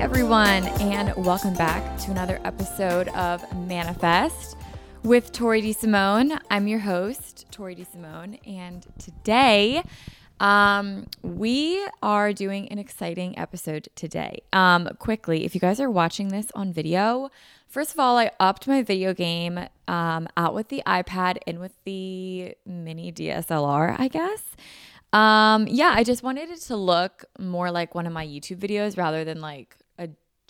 Everyone, and welcome back to another episode of Manifest with Tori DeSimone. I'm your host, Tori DeSimone, and today um, we are doing an exciting episode today. Um, quickly, if you guys are watching this on video, first of all, I upped my video game um, out with the iPad and with the mini DSLR, I guess. Um, yeah, I just wanted it to look more like one of my YouTube videos rather than like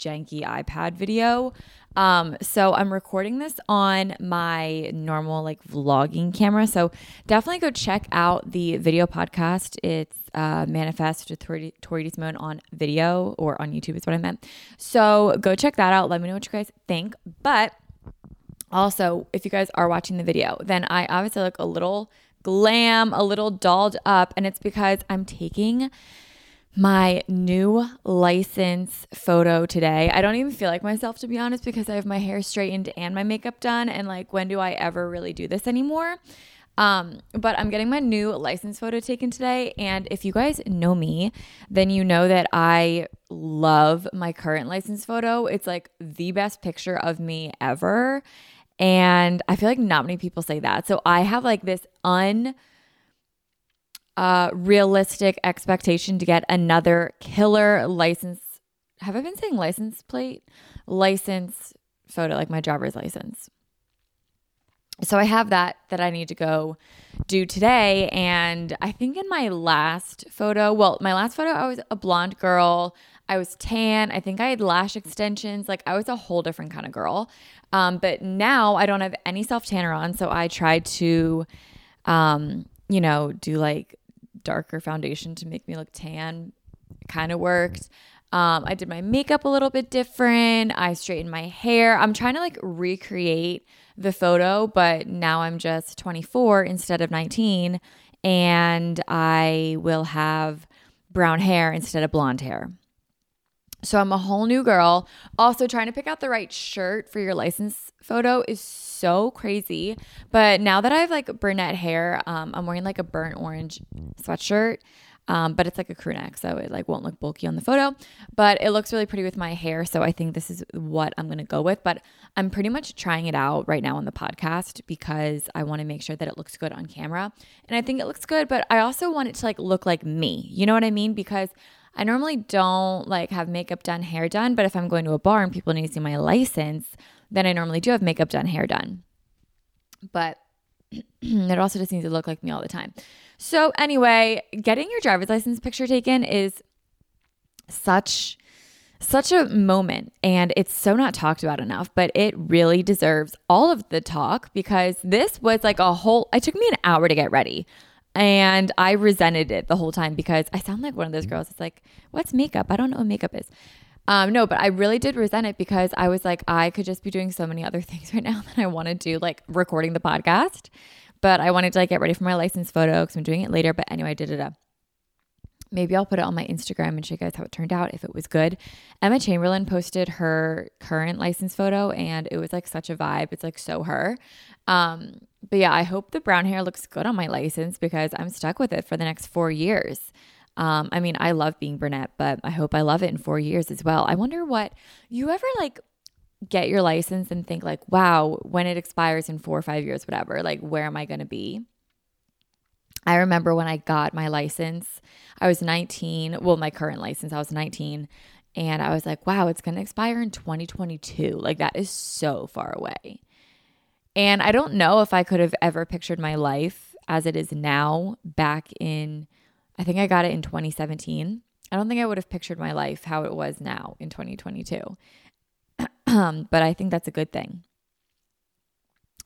janky iPad video. Um, so I'm recording this on my normal like vlogging camera. So definitely go check out the video podcast. It's uh, Manifest with Tori, Tori on video or on YouTube is what I meant. So go check that out. Let me know what you guys think. But also, if you guys are watching the video, then I obviously look a little glam, a little dolled up, and it's because I'm taking my new license photo today. I don't even feel like myself to be honest because I have my hair straightened and my makeup done and like when do I ever really do this anymore? Um, but I'm getting my new license photo taken today and if you guys know me, then you know that I love my current license photo. It's like the best picture of me ever. And I feel like not many people say that. So I have like this un uh, realistic expectation to get another killer license. Have I been saying license plate? License photo, like my driver's license. So I have that that I need to go do today. And I think in my last photo, well, my last photo, I was a blonde girl. I was tan. I think I had lash extensions. Like I was a whole different kind of girl. Um, but now I don't have any self tanner on. So I tried to, um, you know, do like darker foundation to make me look tan. Kind of worked. Um, I did my makeup a little bit different. I straightened my hair. I'm trying to like recreate the photo, but now I'm just 24 instead of 19, and I will have brown hair instead of blonde hair. So I'm a whole new girl. Also, trying to pick out the right shirt for your license photo is so crazy. But now that I have like brunette hair, um, I'm wearing like a burnt orange sweatshirt. Um, but it's like a crew neck, so it like won't look bulky on the photo. But it looks really pretty with my hair, so I think this is what I'm gonna go with. But I'm pretty much trying it out right now on the podcast because I want to make sure that it looks good on camera, and I think it looks good. But I also want it to like look like me. You know what I mean? Because I normally don't like have makeup done, hair done, but if I'm going to a bar and people need to see my license, then I normally do have makeup done, hair done. But it also just needs to look like me all the time. So, anyway, getting your driver's license picture taken is such such a moment and it's so not talked about enough, but it really deserves all of the talk because this was like a whole it took me an hour to get ready. And I resented it the whole time because I sound like one of those girls. It's like, what's makeup? I don't know what makeup is. Um, no, but I really did resent it because I was like, I could just be doing so many other things right now that I want to do, like recording the podcast. But I wanted to like get ready for my license photo because I'm doing it later. But anyway, I did it up. Maybe I'll put it on my Instagram and show you guys how it turned out if it was good. Emma Chamberlain posted her current license photo and it was like such a vibe. It's like so her. Um, but yeah, I hope the brown hair looks good on my license because I'm stuck with it for the next four years. Um, I mean, I love being brunette, but I hope I love it in four years as well. I wonder what you ever like get your license and think like, wow, when it expires in four or five years, whatever, like where am I going to be? I remember when I got my license, I was 19. Well, my current license, I was 19. And I was like, wow, it's going to expire in 2022. Like, that is so far away. And I don't know if I could have ever pictured my life as it is now back in, I think I got it in 2017. I don't think I would have pictured my life how it was now in 2022. but I think that's a good thing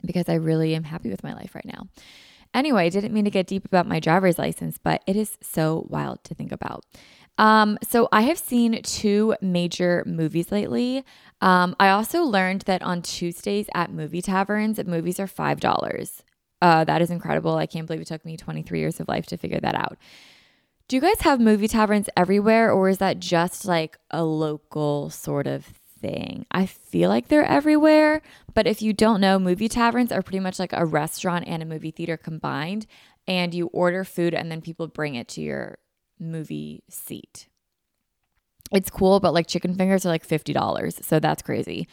because I really am happy with my life right now. Anyway, I didn't mean to get deep about my driver's license, but it is so wild to think about. Um, so I have seen two major movies lately. Um, I also learned that on Tuesdays at movie taverns, movies are five dollars. Uh, that is incredible. I can't believe it took me 23 years of life to figure that out. Do you guys have movie taverns everywhere, or is that just like a local sort of thing. I feel like they're everywhere, but if you don't know, movie taverns are pretty much like a restaurant and a movie theater combined, and you order food and then people bring it to your movie seat. It's cool, but like chicken fingers are like $50, so that's crazy.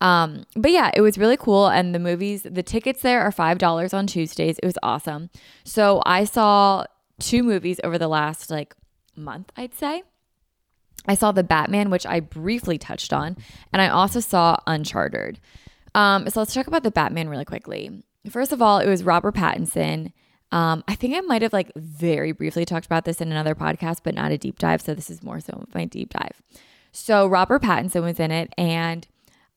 Um, but yeah, it was really cool. And the movies, the tickets there are $5 on Tuesdays. It was awesome. So I saw two movies over the last like month, I'd say. I saw the Batman, which I briefly touched on, and I also saw Uncharted. Um, so let's talk about the Batman really quickly. First of all, it was Robert Pattinson. Um, I think I might have like very briefly talked about this in another podcast, but not a deep dive. So this is more so my deep dive. So Robert Pattinson was in it, and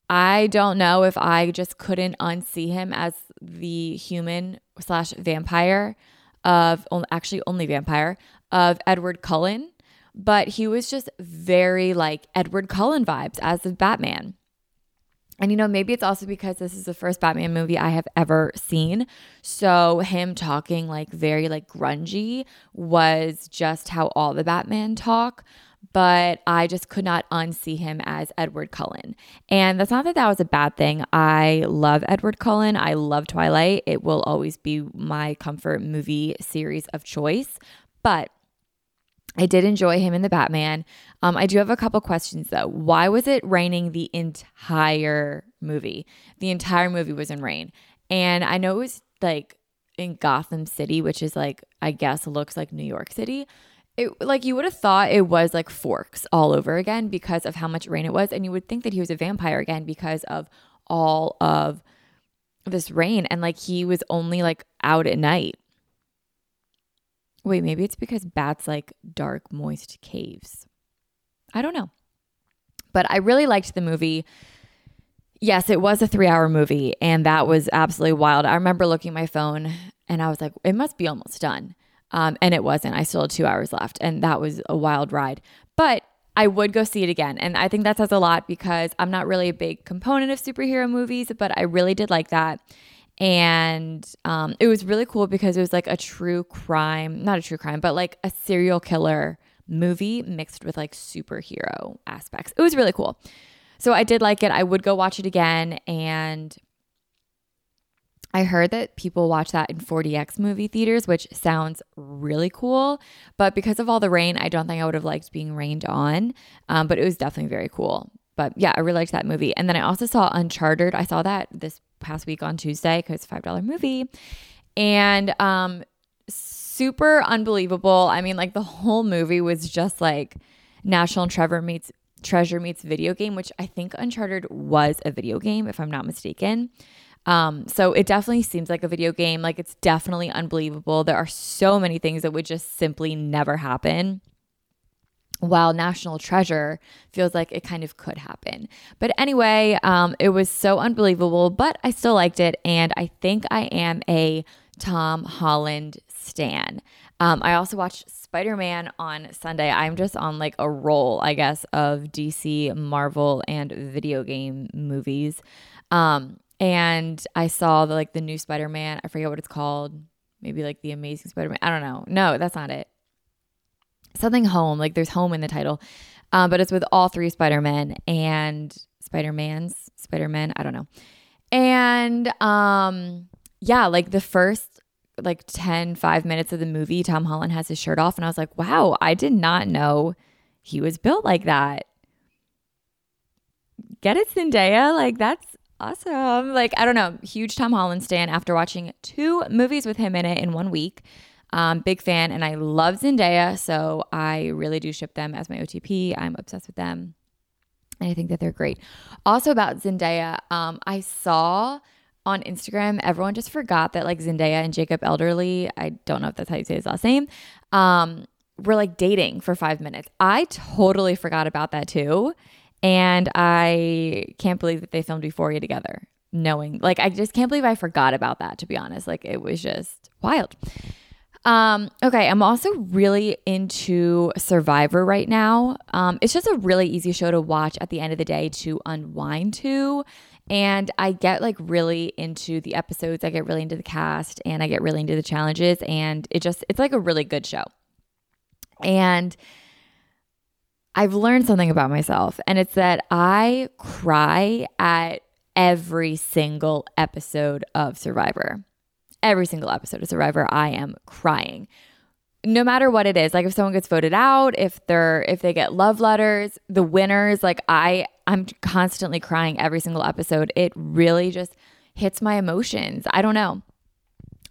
I don't know if I just couldn't unsee him as the human slash vampire of actually only vampire of Edward Cullen but he was just very like Edward Cullen vibes as the Batman. And you know, maybe it's also because this is the first Batman movie I have ever seen. So him talking like very like grungy was just how all the Batman talk, but I just could not unsee him as Edward Cullen. And that's not that that was a bad thing. I love Edward Cullen. I love Twilight. It will always be my comfort movie series of choice. But I did enjoy him in the Batman. Um, I do have a couple questions though. Why was it raining the entire movie? The entire movie was in rain. And I know it was like in Gotham City, which is like, I guess looks like New York City. It like you would have thought it was like Forks all over again because of how much rain it was. And you would think that he was a vampire again because of all of this rain. And like he was only like out at night. Wait, maybe it's because bats like dark, moist caves. I don't know. But I really liked the movie. Yes, it was a three hour movie, and that was absolutely wild. I remember looking at my phone and I was like, it must be almost done. Um, and it wasn't. I still had two hours left, and that was a wild ride. But I would go see it again. And I think that says a lot because I'm not really a big component of superhero movies, but I really did like that. And um, it was really cool because it was like a true crime, not a true crime, but like a serial killer movie mixed with like superhero aspects. It was really cool. So I did like it. I would go watch it again. And I heard that people watch that in 4DX movie theaters, which sounds really cool. But because of all the rain, I don't think I would have liked being rained on. Um, but it was definitely very cool. But yeah, I really liked that movie. And then I also saw Uncharted. I saw that this past week on Tuesday because it's $5 movie. And um super unbelievable. I mean, like the whole movie was just like National Trevor meets Treasure meets video game, which I think Uncharted was a video game, if I'm not mistaken. Um, so it definitely seems like a video game. Like it's definitely unbelievable. There are so many things that would just simply never happen. While National Treasure feels like it kind of could happen. But anyway, um, it was so unbelievable, but I still liked it. And I think I am a Tom Holland stan. Um, I also watched Spider Man on Sunday. I'm just on like a roll, I guess, of DC, Marvel, and video game movies. Um, and I saw the like the new Spider Man. I forget what it's called. Maybe like the Amazing Spider Man. I don't know. No, that's not it something home. Like there's home in the title, um, but it's with all three Spider Men and Spider Mans, Spider Men. I don't know. And um, yeah, like the first like 10, 5 minutes of the movie, Tom Holland has his shirt off, and I was like, wow, I did not know he was built like that. Get it, Zendaya? Like that's awesome. Like I don't know, huge Tom Holland stan after watching two movies with him in it in one week. Um, big fan, and I love Zendaya, so I really do ship them as my OTP. I'm obsessed with them, and I think that they're great. Also about Zendaya, um, I saw on Instagram everyone just forgot that like Zendaya and Jacob Elordi. I don't know if that's how you say his last name, um, were like dating for five minutes. I totally forgot about that too, and I can't believe that they filmed Euphoria together. Knowing, like, I just can't believe I forgot about that. To be honest, like, it was just wild. Um, okay, I'm also really into Survivor right now. Um, it's just a really easy show to watch at the end of the day to unwind to. And I get like really into the episodes, I get really into the cast, and I get really into the challenges. And it just, it's like a really good show. And I've learned something about myself, and it's that I cry at every single episode of Survivor every single episode of Survivor, I am crying. No matter what it is, like if someone gets voted out, if they're if they get love letters, the winners, like I I'm constantly crying every single episode. It really just hits my emotions. I don't know.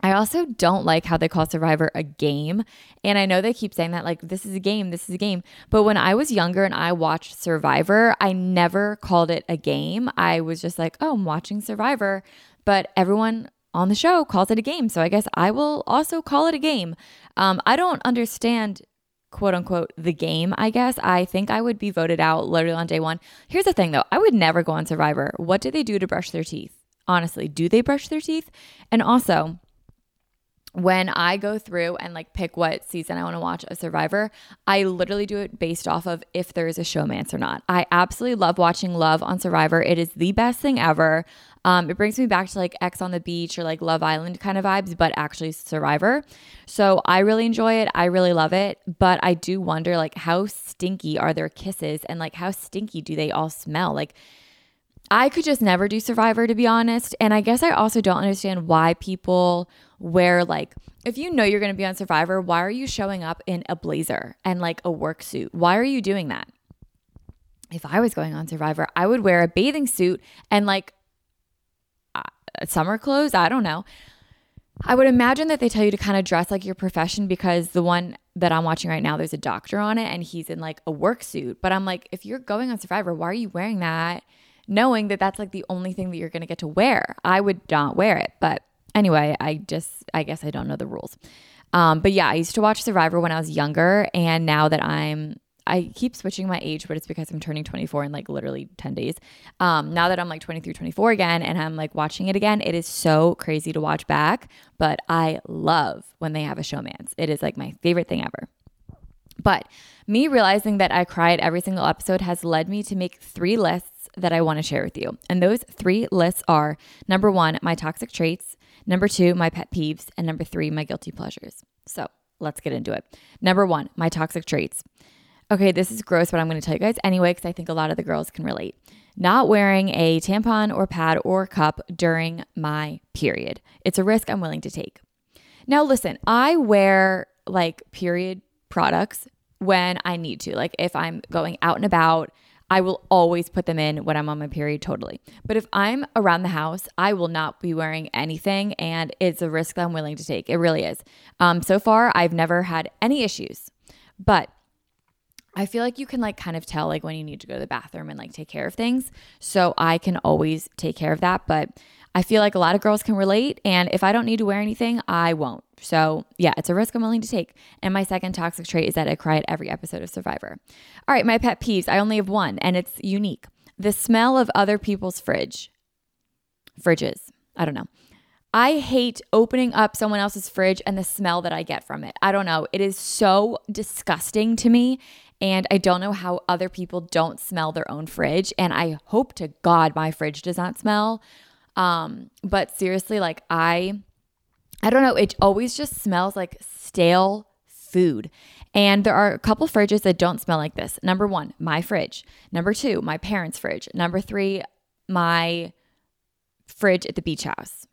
I also don't like how they call Survivor a game. And I know they keep saying that, like, this is a game, this is a game. But when I was younger and I watched Survivor, I never called it a game. I was just like, oh, I'm watching Survivor. But everyone on the show calls it a game. So I guess I will also call it a game. Um, I don't understand quote unquote the game, I guess. I think I would be voted out literally on day one. Here's the thing though I would never go on Survivor. What do they do to brush their teeth? Honestly, do they brush their teeth? And also, when I go through and like pick what season I want to watch of Survivor, I literally do it based off of if there is a showmance or not. I absolutely love watching Love on Survivor. It is the best thing ever. Um, it brings me back to like Ex on the Beach or like Love Island kind of vibes, but actually Survivor. So I really enjoy it. I really love it. But I do wonder like how stinky are their kisses and like how stinky do they all smell? Like, I could just never do Survivor to be honest. And I guess I also don't understand why people wear like, if you know you're going to be on Survivor, why are you showing up in a blazer and like a work suit? Why are you doing that? If I was going on Survivor, I would wear a bathing suit and like uh, summer clothes. I don't know. I would imagine that they tell you to kind of dress like your profession because the one that I'm watching right now, there's a doctor on it and he's in like a work suit. But I'm like, if you're going on Survivor, why are you wearing that? Knowing that that's like the only thing that you're going to get to wear. I would not wear it. But anyway, I just, I guess I don't know the rules. Um, but yeah, I used to watch Survivor when I was younger. And now that I'm I keep switching my age, but it's because I'm turning 24 in like literally 10 days. Um, now that I'm like 23, 24 again, and I'm like watching it again, it is so crazy to watch back. But I love when they have a showmance. It is like my favorite thing ever. But me realizing that I cried every single episode has led me to make three lists that I want to share with you. And those three lists are number one, my toxic traits, number two, my pet peeves, and number three, my guilty pleasures. So let's get into it. Number one, my toxic traits. Okay, this is gross, but I'm going to tell you guys anyway because I think a lot of the girls can relate. Not wearing a tampon or pad or cup during my period. It's a risk I'm willing to take. Now, listen, I wear like period products when I need to. Like if I'm going out and about, I will always put them in when I'm on my period, totally. But if I'm around the house, I will not be wearing anything, and it's a risk that I'm willing to take. It really is. Um, so far, I've never had any issues. But I feel like you can like kind of tell like when you need to go to the bathroom and like take care of things. So I can always take care of that, but I feel like a lot of girls can relate. And if I don't need to wear anything, I won't. So, yeah, it's a risk I'm willing to take. And my second toxic trait is that I cry at every episode of Survivor. All right, my pet peeves. I only have one, and it's unique the smell of other people's fridge. Fridges. I don't know. I hate opening up someone else's fridge and the smell that I get from it. I don't know. It is so disgusting to me. And I don't know how other people don't smell their own fridge. And I hope to God my fridge does not smell. Um, but seriously, like I I don't know, it always just smells like stale food. And there are a couple fridges that don't smell like this. Number one, my fridge. Number two, my parents' fridge. Number three, my fridge at the beach house.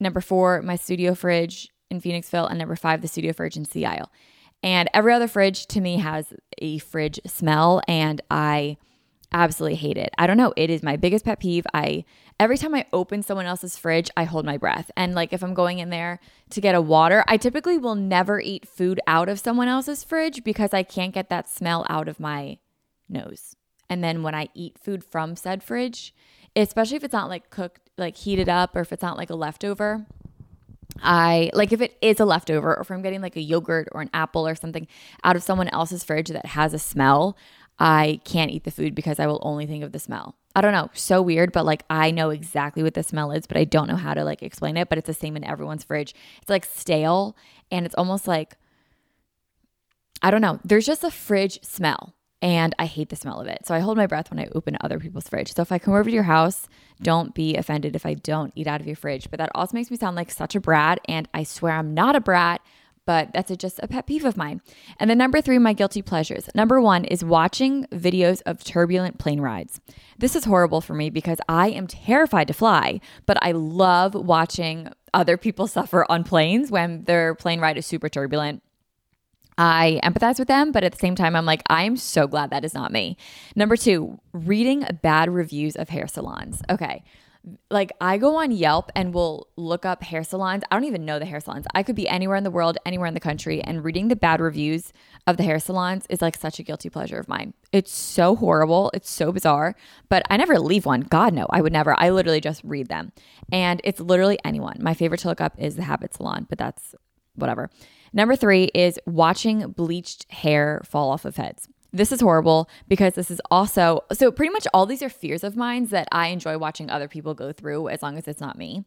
Number four, my studio fridge in Phoenixville. And number five, the studio fridge in Sea Isle. And every other fridge to me has a fridge smell, and I absolutely hate it. I don't know. It is my biggest pet peeve. I every time I open someone else's fridge, I hold my breath. And like if I'm going in there to get a water, I typically will never eat food out of someone else's fridge because I can't get that smell out of my nose. And then when I eat food from said fridge, especially if it's not like cooked, like heated up, or if it's not like a leftover, I like if it is a leftover or if I'm getting like a yogurt or an apple or something out of someone else's fridge that has a smell, I can't eat the food because I will only think of the smell. I don't know, so weird, but like I know exactly what the smell is, but I don't know how to like explain it. But it's the same in everyone's fridge. It's like stale and it's almost like, I don't know, there's just a fridge smell and I hate the smell of it. So I hold my breath when I open other people's fridge. So if I come over to your house, don't be offended if I don't eat out of your fridge. But that also makes me sound like such a brat. And I swear I'm not a brat but that's a, just a pet peeve of mine. And then number three, my guilty pleasures. Number one is watching videos of turbulent plane rides. This is horrible for me because I am terrified to fly, but I love watching other people suffer on planes when their plane ride is super turbulent. I empathize with them, but at the same time, I'm like, I am so glad that is not me. Number two, reading bad reviews of hair salons. Okay like I go on Yelp and will look up hair salons. I don't even know the hair salons. I could be anywhere in the world, anywhere in the country, and reading the bad reviews of the hair salons is like such a guilty pleasure of mine. It's so horrible. It's so bizarre, but I never leave one. God, no, I would never. I literally just read them. And it's literally anyone. My favorite to look up is the Habit Salon, but that's whatever. Number three is watching bleached hair fall off of heads. This is horrible because this is also so pretty much all these are fears of mine that I enjoy watching other people go through as long as it's not me.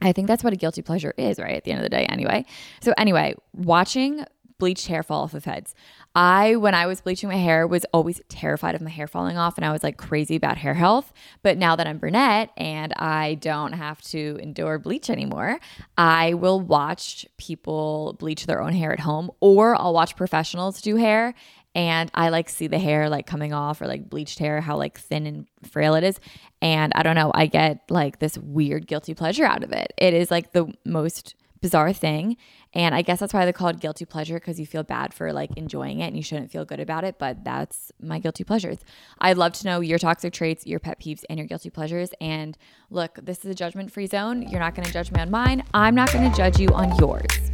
I think that's what a guilty pleasure is, right? At the end of the day, anyway. So, anyway, watching bleached hair fall off of heads. I, when I was bleaching my hair, was always terrified of my hair falling off and I was like crazy about hair health. But now that I'm brunette and I don't have to endure bleach anymore, I will watch people bleach their own hair at home or I'll watch professionals do hair and I like see the hair like coming off or like bleached hair, how like thin and frail it is. And I don't know, I get like this weird guilty pleasure out of it. It is like the most bizarre thing. And I guess that's why they call it guilty pleasure because you feel bad for like enjoying it and you shouldn't feel good about it. But that's my guilty pleasures. I'd love to know your toxic traits, your pet peeves, and your guilty pleasures. And look, this is a judgment free zone. You're not going to judge me on mine. I'm not going to judge you on yours.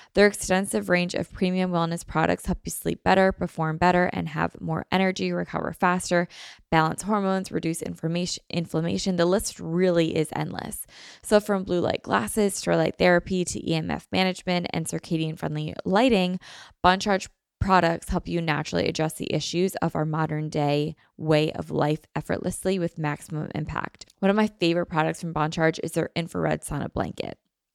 Their extensive range of premium wellness products help you sleep better, perform better, and have more energy, recover faster, balance hormones, reduce inflammation. The list really is endless. So, from blue light glasses, starlight therapy to EMF management and circadian friendly lighting, Bon Charge products help you naturally address the issues of our modern day way of life effortlessly with maximum impact. One of my favorite products from Bon Charge is their infrared sauna blanket.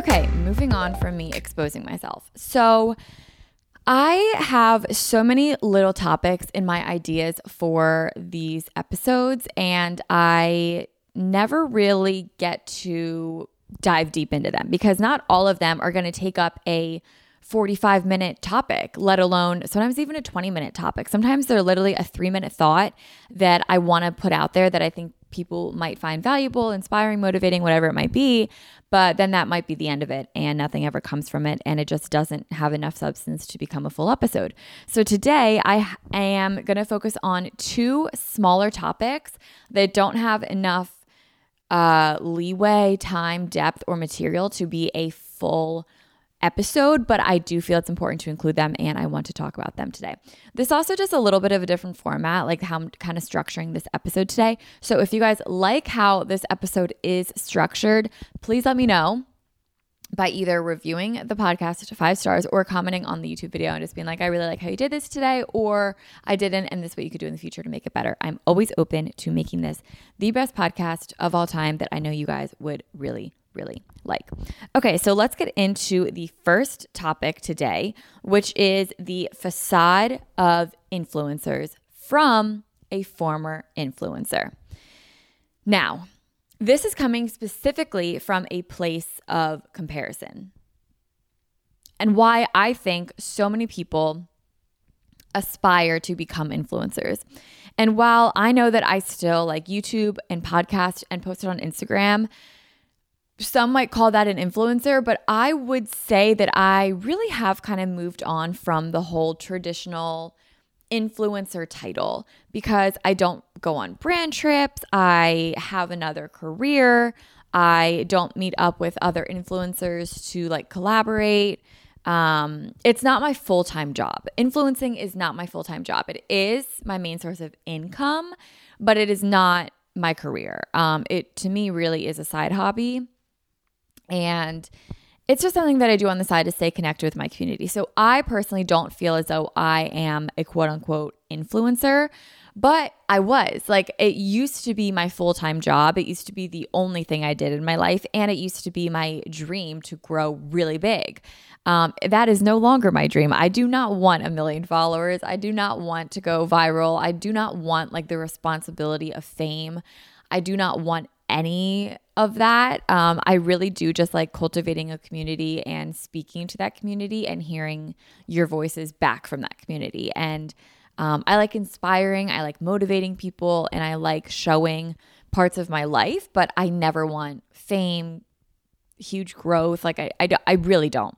Okay, moving on from me exposing myself. So, I have so many little topics in my ideas for these episodes, and I never really get to dive deep into them because not all of them are going to take up a 45 minute topic, let alone sometimes even a 20 minute topic. Sometimes they're literally a three minute thought that I want to put out there that I think people might find valuable, inspiring, motivating, whatever it might be. But then that might be the end of it and nothing ever comes from it. And it just doesn't have enough substance to become a full episode. So today I am going to focus on two smaller topics that don't have enough uh, leeway, time, depth, or material to be a full episode, but I do feel it's important to include them and I want to talk about them today. This also does a little bit of a different format, like how I'm kind of structuring this episode today. So if you guys like how this episode is structured, please let me know by either reviewing the podcast to five stars or commenting on the YouTube video and just being like, I really like how you did this today, or I didn't, and this is what you could do in the future to make it better. I'm always open to making this the best podcast of all time that I know you guys would really really like. Okay, so let's get into the first topic today, which is the facade of influencers from a former influencer. Now, this is coming specifically from a place of comparison. And why I think so many people aspire to become influencers. And while I know that I still like YouTube and podcast and post it on Instagram, some might call that an influencer, but I would say that I really have kind of moved on from the whole traditional influencer title because I don't go on brand trips. I have another career. I don't meet up with other influencers to like collaborate. Um, it's not my full time job. Influencing is not my full time job. It is my main source of income, but it is not my career. Um, it to me really is a side hobby. And it's just something that I do on the side to stay connected with my community. So I personally don't feel as though I am a quote unquote influencer, but I was. Like it used to be my full time job. It used to be the only thing I did in my life. And it used to be my dream to grow really big. Um, that is no longer my dream. I do not want a million followers. I do not want to go viral. I do not want like the responsibility of fame. I do not want any of that. Um, I really do just like cultivating a community and speaking to that community and hearing your voices back from that community. And um, I like inspiring, I like motivating people, and I like showing parts of my life, but I never want fame, huge growth. Like, I, I, I really don't.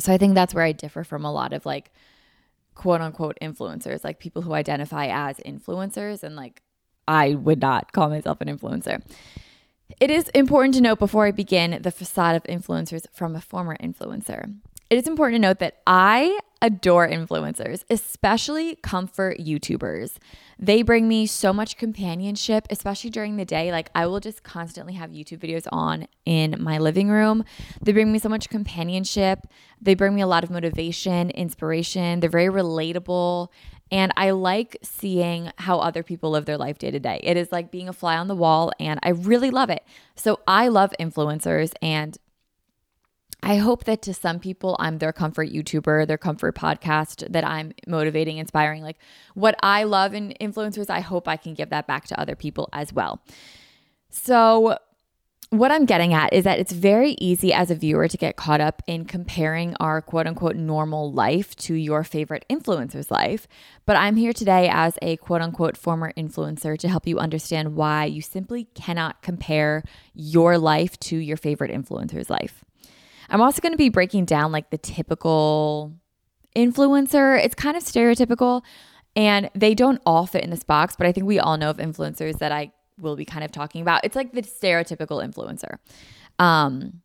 So I think that's where I differ from a lot of like quote unquote influencers, like people who identify as influencers and like I would not call myself an influencer. It is important to note before I begin the facade of influencers from a former influencer. It is important to note that I adore influencers, especially comfort YouTubers. They bring me so much companionship, especially during the day. Like, I will just constantly have YouTube videos on in my living room. They bring me so much companionship. They bring me a lot of motivation, inspiration. They're very relatable. And I like seeing how other people live their life day to day. It is like being a fly on the wall, and I really love it. So I love influencers, and I hope that to some people, I'm their comfort YouTuber, their comfort podcast, that I'm motivating, inspiring. Like what I love in influencers, I hope I can give that back to other people as well. So, what I'm getting at is that it's very easy as a viewer to get caught up in comparing our quote unquote normal life to your favorite influencer's life. But I'm here today as a quote unquote former influencer to help you understand why you simply cannot compare your life to your favorite influencer's life. I'm also going to be breaking down like the typical influencer. It's kind of stereotypical and they don't all fit in this box, but I think we all know of influencers that I will be kind of talking about. It's like the stereotypical influencer. Um,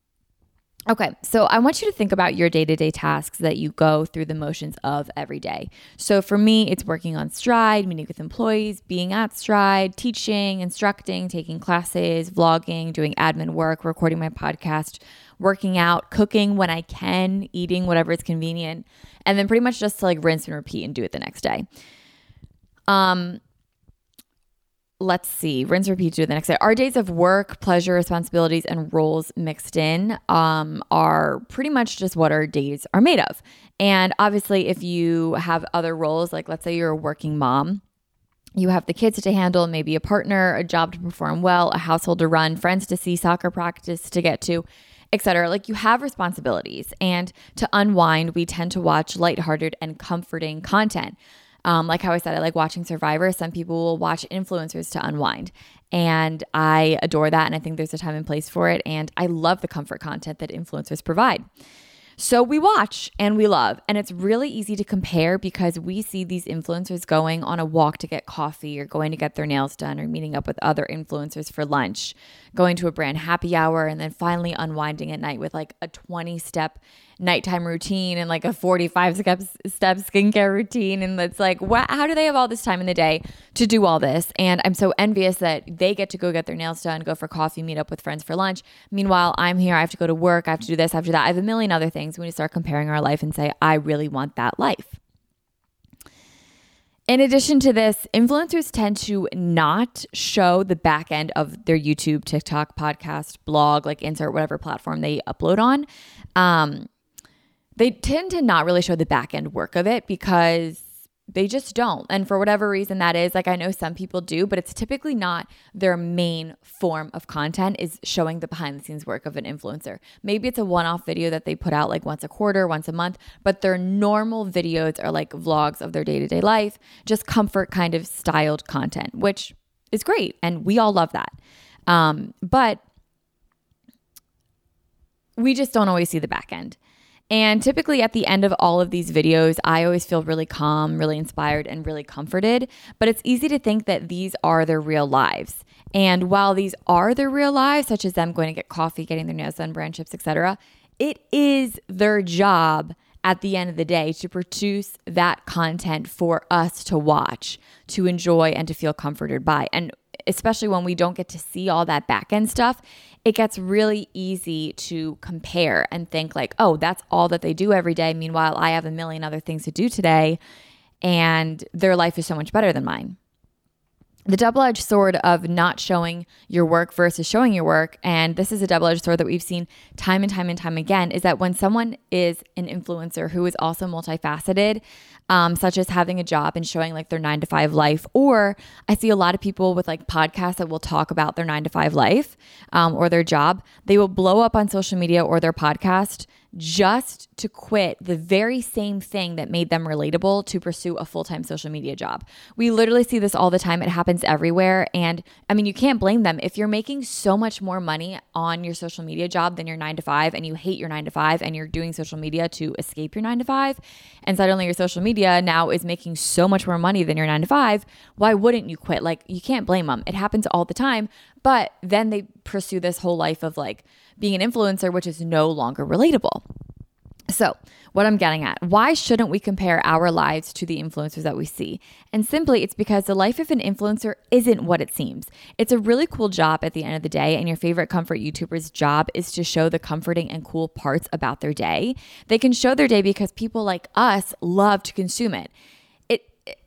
Okay, so I want you to think about your day to day tasks that you go through the motions of every day. So for me, it's working on Stride, meeting with employees, being at Stride, teaching, instructing, taking classes, vlogging, doing admin work, recording my podcast, working out, cooking when I can, eating whatever is convenient, and then pretty much just to like rinse and repeat and do it the next day. Um, let's see, rinse, repeat, do the next day. Our days of work, pleasure, responsibilities, and roles mixed in um, are pretty much just what our days are made of. And obviously, if you have other roles, like let's say you're a working mom, you have the kids to handle, maybe a partner, a job to perform well, a household to run, friends to see, soccer practice to get to, etc. Like you have responsibilities. And to unwind, we tend to watch lighthearted and comforting content. Um, like how I said, I like watching Survivor. Some people will watch influencers to unwind. And I adore that. And I think there's a time and place for it. And I love the comfort content that influencers provide. So we watch and we love. And it's really easy to compare because we see these influencers going on a walk to get coffee or going to get their nails done or meeting up with other influencers for lunch, going to a brand happy hour, and then finally unwinding at night with like a 20 step nighttime routine and like a 45 step, step skincare routine. And it's like, wh- how do they have all this time in the day to do all this? And I'm so envious that they get to go get their nails done, go for coffee, meet up with friends for lunch. Meanwhile, I'm here. I have to go to work. I have to do this, I have to do that. I have a million other things. We need to start comparing our life and say, I really want that life. In addition to this, influencers tend to not show the back end of their YouTube, TikTok, podcast, blog, like insert whatever platform they upload on. Um, they tend to not really show the back end work of it because they just don't. And for whatever reason that is, like I know some people do, but it's typically not their main form of content is showing the behind the scenes work of an influencer. Maybe it's a one-off video that they put out like once a quarter, once a month, but their normal videos are like vlogs of their day-to-day life, just comfort kind of styled content, which is great and we all love that. Um, but we just don't always see the back end. And typically at the end of all of these videos, I always feel really calm, really inspired, and really comforted. But it's easy to think that these are their real lives. And while these are their real lives, such as them going to get coffee, getting their nails done, brand chips, etc., it is their job at the end of the day to produce that content for us to watch, to enjoy, and to feel comforted by. And especially when we don't get to see all that back end stuff, it gets really easy to compare and think, like, oh, that's all that they do every day. Meanwhile, I have a million other things to do today, and their life is so much better than mine the double edged sword of not showing your work versus showing your work, and this is a double edged sword that we've seen time and time and time again, is that when someone is an influencer who is also multifaceted, um, such as having a job and showing like their nine to five life, or I see a lot of people with like podcasts that will talk about their nine to five life um, or their job, they will blow up on social media or their podcast just to quit the very same thing that made them relatable to pursue a full time social media job. We literally see this all the time. It happens everywhere. And I mean, you can't blame them. If you're making so much more money on your social media job than your nine to five, and you hate your nine to five, and you're doing social media to escape your nine to five, and suddenly your social media now is making so much more money than your nine to five, why wouldn't you quit? Like, you can't blame them. It happens all the time. But then they pursue this whole life of like being an influencer, which is no longer relatable. So, what I'm getting at, why shouldn't we compare our lives to the influencers that we see? And simply, it's because the life of an influencer isn't what it seems. It's a really cool job at the end of the day, and your favorite comfort YouTuber's job is to show the comforting and cool parts about their day. They can show their day because people like us love to consume it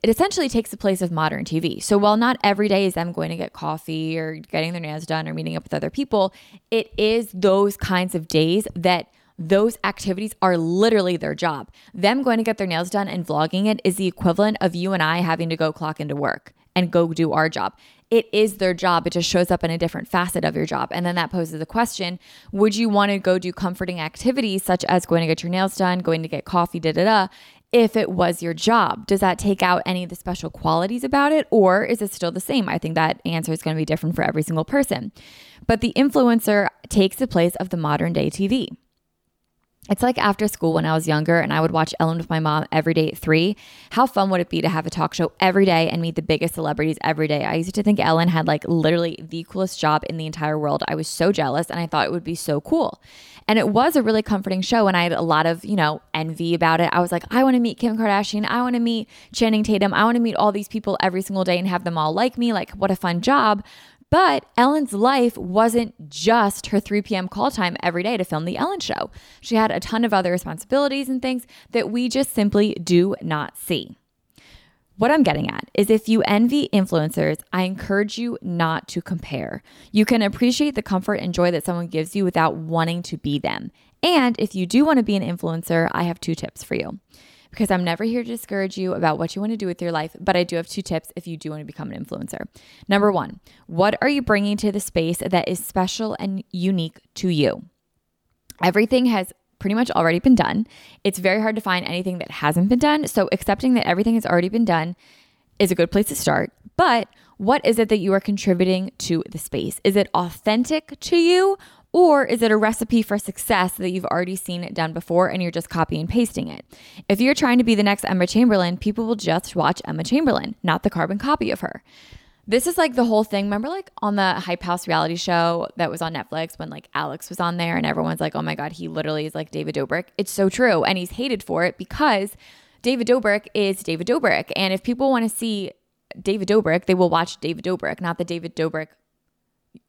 it essentially takes the place of modern TV. So while not every day is them going to get coffee or getting their nails done or meeting up with other people, it is those kinds of days that those activities are literally their job. Them going to get their nails done and vlogging it is the equivalent of you and I having to go clock into work and go do our job. It is their job. It just shows up in a different facet of your job. And then that poses the question Would you want to go do comforting activities such as going to get your nails done, going to get coffee, da da da, if it was your job? Does that take out any of the special qualities about it, or is it still the same? I think that answer is going to be different for every single person. But the influencer takes the place of the modern day TV. It's like after school when I was younger and I would watch Ellen with my mom every day at three. How fun would it be to have a talk show every day and meet the biggest celebrities every day? I used to think Ellen had like literally the coolest job in the entire world. I was so jealous and I thought it would be so cool. And it was a really comforting show and I had a lot of, you know, envy about it. I was like, I want to meet Kim Kardashian. I want to meet Channing Tatum. I want to meet all these people every single day and have them all like me. Like, what a fun job. But Ellen's life wasn't just her 3 p.m. call time every day to film The Ellen Show. She had a ton of other responsibilities and things that we just simply do not see. What I'm getting at is if you envy influencers, I encourage you not to compare. You can appreciate the comfort and joy that someone gives you without wanting to be them. And if you do want to be an influencer, I have two tips for you because I'm never here to discourage you about what you want to do with your life, but I do have two tips if you do want to become an influencer. Number one, what are you bringing to the space that is special and unique to you? Everything has pretty much already been done. It's very hard to find anything that hasn't been done. So, accepting that everything has already been done is a good place to start. But what is it that you are contributing to the space? Is it authentic to you or is it a recipe for success that you've already seen it done before and you're just copy and pasting it? If you're trying to be the next Emma Chamberlain, people will just watch Emma Chamberlain, not the carbon copy of her. This is like the whole thing. Remember, like on the Hype House reality show that was on Netflix when like Alex was on there and everyone's like, oh my God, he literally is like David Dobrik. It's so true. And he's hated for it because David Dobrik is David Dobrik. And if people want to see David Dobrik, they will watch David Dobrik, not the David Dobrik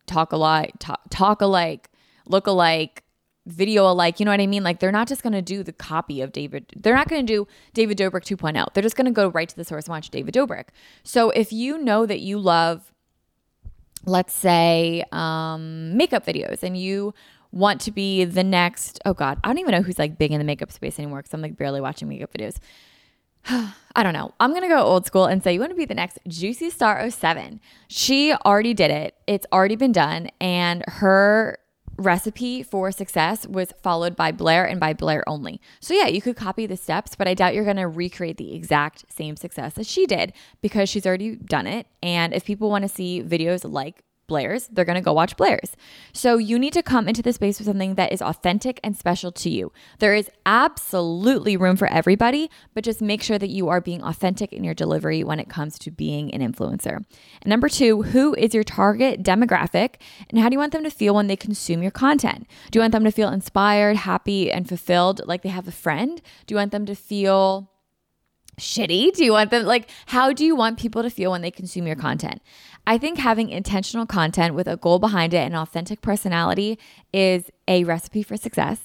talk alike, talk, talk alike look alike, video alike. You know what I mean? Like they're not just going to do the copy of David. They're not going to do David Dobrik 2.0. They're just going to go right to the source and watch David Dobrik. So if you know that you love, let's say, um, makeup videos and you want to be the next, oh God, I don't even know who's like big in the makeup space anymore because I'm like barely watching makeup videos. I don't know. I'm going to go old school and say you want to be the next Juicy Star 07. She already did it. It's already been done and her recipe for success was followed by Blair and by Blair only. So yeah, you could copy the steps, but I doubt you're going to recreate the exact same success as she did because she's already done it. And if people want to see videos like Blair's, they're going to go watch Blair's. So you need to come into the space with something that is authentic and special to you. There is absolutely room for everybody, but just make sure that you are being authentic in your delivery when it comes to being an influencer. And number two, who is your target demographic and how do you want them to feel when they consume your content? Do you want them to feel inspired, happy, and fulfilled like they have a friend? Do you want them to feel shitty? Do you want them like how do you want people to feel when they consume your content? I think having intentional content with a goal behind it and authentic personality is a recipe for success.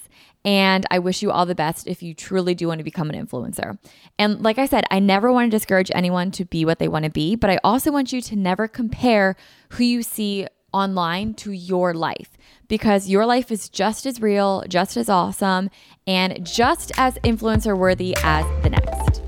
And I wish you all the best if you truly do want to become an influencer. And like I said, I never want to discourage anyone to be what they want to be, but I also want you to never compare who you see online to your life because your life is just as real, just as awesome, and just as influencer worthy as the next.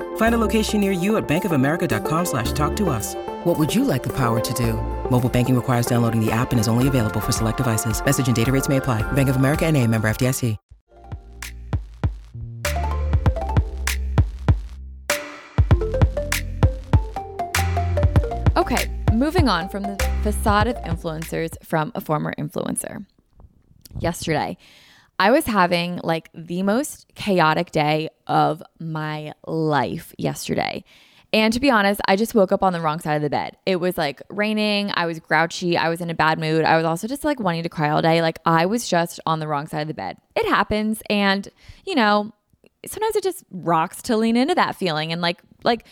Find a location near you at bankofamerica.com slash talk to us. What would you like the power to do? Mobile banking requires downloading the app and is only available for select devices. Message and data rates may apply. Bank of America and a member FDIC. Okay, moving on from the facade of influencers from a former influencer. Yesterday, I was having like the most chaotic day of my life yesterday. And to be honest, I just woke up on the wrong side of the bed. It was like raining. I was grouchy. I was in a bad mood. I was also just like wanting to cry all day. Like I was just on the wrong side of the bed. It happens. And, you know, sometimes it just rocks to lean into that feeling and like, like,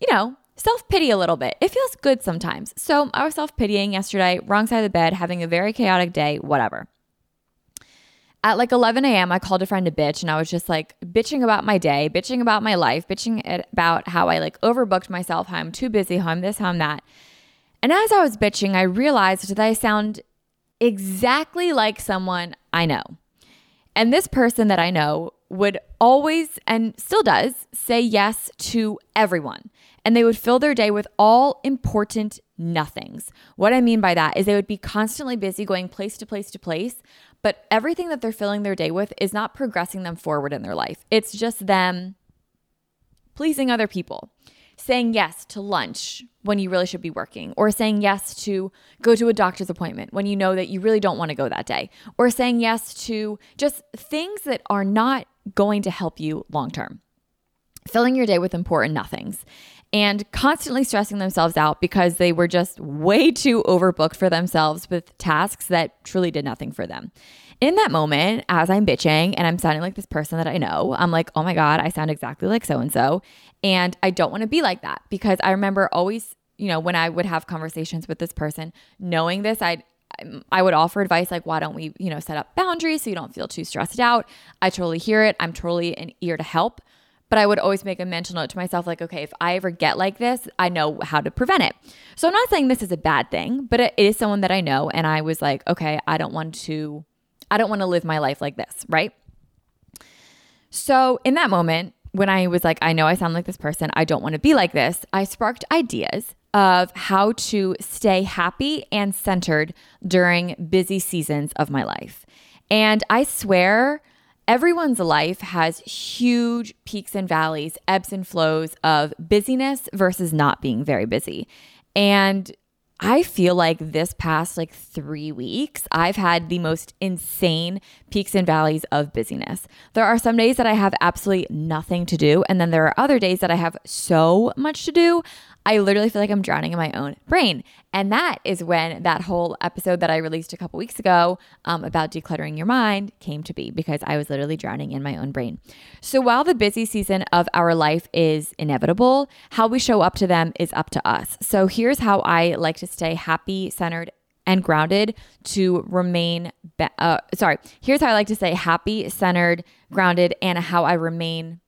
you know, self pity a little bit. It feels good sometimes. So I was self pitying yesterday, wrong side of the bed, having a very chaotic day, whatever. At like 11 a.m., I called a friend a bitch and I was just like bitching about my day, bitching about my life, bitching about how I like overbooked myself, how I'm too busy, how I'm this, how I'm that. And as I was bitching, I realized that I sound exactly like someone I know. And this person that I know would always and still does say yes to everyone. And they would fill their day with all important nothings. What I mean by that is they would be constantly busy going place to place to place, but everything that they're filling their day with is not progressing them forward in their life. It's just them pleasing other people, saying yes to lunch when you really should be working, or saying yes to go to a doctor's appointment when you know that you really don't want to go that day, or saying yes to just things that are not going to help you long term. Filling your day with important nothings and constantly stressing themselves out because they were just way too overbooked for themselves with tasks that truly did nothing for them. In that moment, as I'm bitching and I'm sounding like this person that I know, I'm like, oh my God, I sound exactly like so and so. And I don't want to be like that because I remember always, you know, when I would have conversations with this person, knowing this, I'd I would offer advice like, why don't we, you know, set up boundaries so you don't feel too stressed out? I totally hear it. I'm totally an ear to help. But I would always make a mental note to myself, like, okay, if I ever get like this, I know how to prevent it. So I'm not saying this is a bad thing, but it is someone that I know. And I was like, okay, I don't want to, I don't want to live my life like this, right? So in that moment, when I was like, I know I sound like this person, I don't want to be like this, I sparked ideas of how to stay happy and centered during busy seasons of my life. And I swear, Everyone's life has huge peaks and valleys, ebbs and flows of busyness versus not being very busy. And I feel like this past like three weeks, I've had the most insane peaks and valleys of busyness. There are some days that I have absolutely nothing to do. And then there are other days that I have so much to do. I literally feel like I'm drowning in my own brain. And that is when that whole episode that I released a couple weeks ago um, about decluttering your mind came to be because I was literally drowning in my own brain. So while the busy season of our life is inevitable, how we show up to them is up to us. So here's how I like to stay happy, centered, and grounded to remain be- uh, sorry here's how i like to say happy centered grounded and how i remain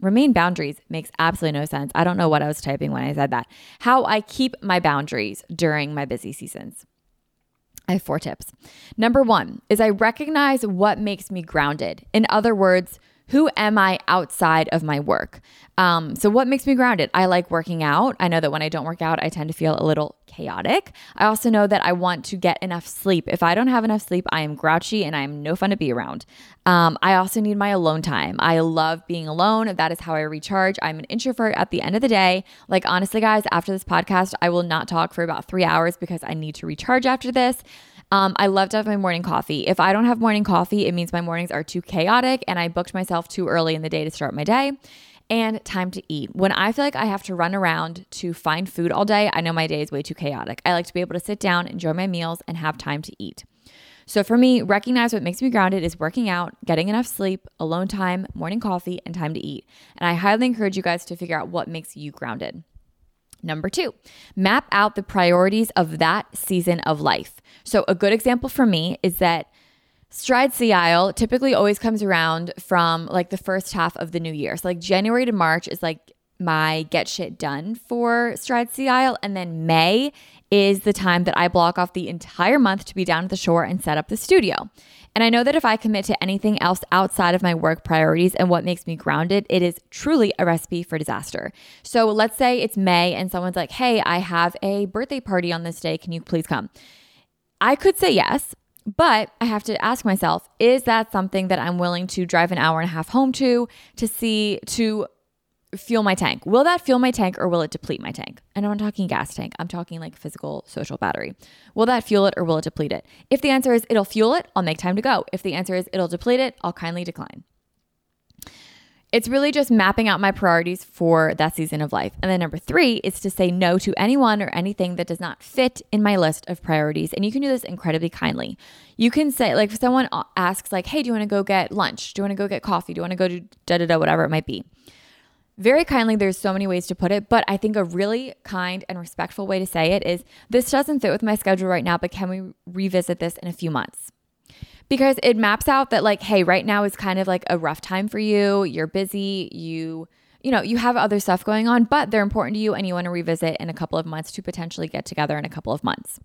remain boundaries makes absolutely no sense. I don't know what i was typing when i said that. How i keep my boundaries during my busy seasons. I have four tips. Number one is i recognize what makes me grounded. In other words who am I outside of my work? Um, so, what makes me grounded? I like working out. I know that when I don't work out, I tend to feel a little chaotic. I also know that I want to get enough sleep. If I don't have enough sleep, I am grouchy and I am no fun to be around. Um, I also need my alone time. I love being alone. That is how I recharge. I'm an introvert at the end of the day. Like, honestly, guys, after this podcast, I will not talk for about three hours because I need to recharge after this. Um, I love to have my morning coffee. If I don't have morning coffee, it means my mornings are too chaotic and I booked myself too early in the day to start my day. And time to eat. When I feel like I have to run around to find food all day, I know my day is way too chaotic. I like to be able to sit down, enjoy my meals, and have time to eat. So for me, recognize what makes me grounded is working out, getting enough sleep, alone time, morning coffee, and time to eat. And I highly encourage you guys to figure out what makes you grounded. Number two, map out the priorities of that season of life. So, a good example for me is that Stride Sea Isle typically always comes around from like the first half of the new year. So, like January to March is like my get shit done for Stride Sea Isle. And then May is the time that I block off the entire month to be down at the shore and set up the studio. And I know that if I commit to anything else outside of my work priorities and what makes me grounded, it is truly a recipe for disaster. So let's say it's May and someone's like, hey, I have a birthday party on this day. Can you please come? I could say yes, but I have to ask myself, is that something that I'm willing to drive an hour and a half home to, to see, to fuel my tank. Will that fuel my tank or will it deplete my tank? And I'm not talking gas tank. I'm talking like physical social battery. Will that fuel it or will it deplete it? If the answer is it'll fuel it, I'll make time to go. If the answer is it'll deplete it, I'll kindly decline. It's really just mapping out my priorities for that season of life. And then number three is to say no to anyone or anything that does not fit in my list of priorities. And you can do this incredibly kindly. You can say, like, if someone asks, like, hey, do you want to go get lunch? Do you want to go get coffee? Do you want to go do da da da, whatever it might be? Very kindly, there's so many ways to put it, but I think a really kind and respectful way to say it is this doesn't fit with my schedule right now, but can we revisit this in a few months? Because it maps out that, like, hey, right now is kind of like a rough time for you. You're busy. You, you know, you have other stuff going on, but they're important to you and you want to revisit in a couple of months to potentially get together in a couple of months.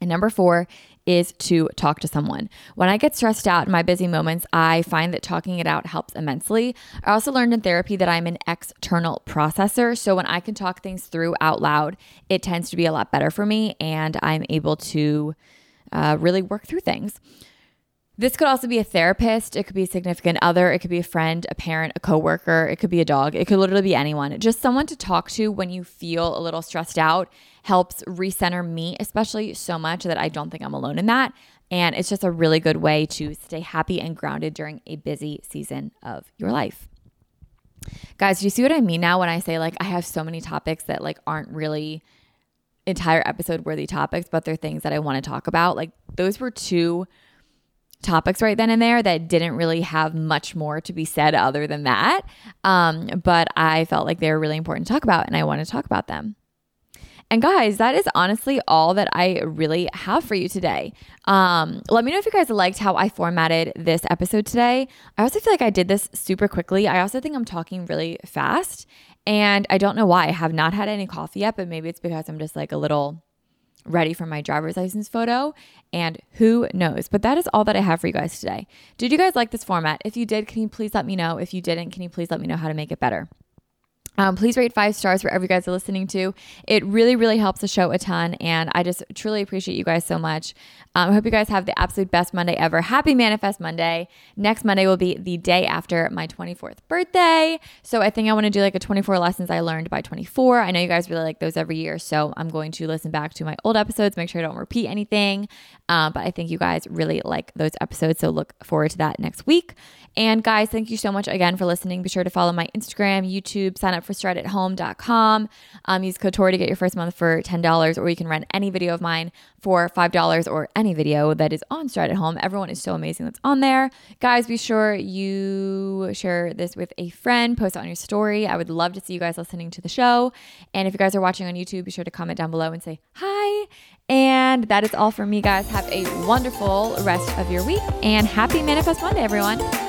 And number four is to talk to someone. When I get stressed out in my busy moments, I find that talking it out helps immensely. I also learned in therapy that I'm an external processor. So when I can talk things through out loud, it tends to be a lot better for me and I'm able to uh, really work through things. This could also be a therapist, it could be a significant other, it could be a friend, a parent, a coworker, it could be a dog, it could literally be anyone. Just someone to talk to when you feel a little stressed out helps recenter me, especially so much that I don't think I'm alone in that. And it's just a really good way to stay happy and grounded during a busy season of your life. Guys, do you see what I mean now when I say like I have so many topics that like aren't really entire episode worthy topics, but they're things that I want to talk about? Like those were two topics right then and there that didn't really have much more to be said other than that. Um, but I felt like they were really important to talk about and I want to talk about them. And guys, that is honestly all that I really have for you today. Um, let me know if you guys liked how I formatted this episode today. I also feel like I did this super quickly. I also think I'm talking really fast. And I don't know why. I have not had any coffee yet, but maybe it's because I'm just like a little ready for my driver's license photo. And who knows? But that is all that I have for you guys today. Did you guys like this format? If you did, can you please let me know? If you didn't, can you please let me know how to make it better? Um, please rate five stars wherever you guys are listening to. It really, really helps the show a ton. And I just truly appreciate you guys so much. Um, I hope you guys have the absolute best Monday ever. Happy Manifest Monday. Next Monday will be the day after my 24th birthday. So I think I want to do like a 24 lessons I learned by 24. I know you guys really like those every year. So I'm going to listen back to my old episodes, make sure I don't repeat anything. Um, but I think you guys really like those episodes. So look forward to that next week. And guys, thank you so much again for listening. Be sure to follow my Instagram, YouTube, sign up for strideathome.com. Um, use code Tori to get your first month for $10, or you can rent any video of mine for $5 or any video that is on Stride at Home. Everyone is so amazing that's on there. Guys, be sure you share this with a friend, post it on your story. I would love to see you guys listening to the show. And if you guys are watching on YouTube, be sure to comment down below and say hi. And that is all from me, guys. Have a wonderful rest of your week and happy Manifest Monday, everyone.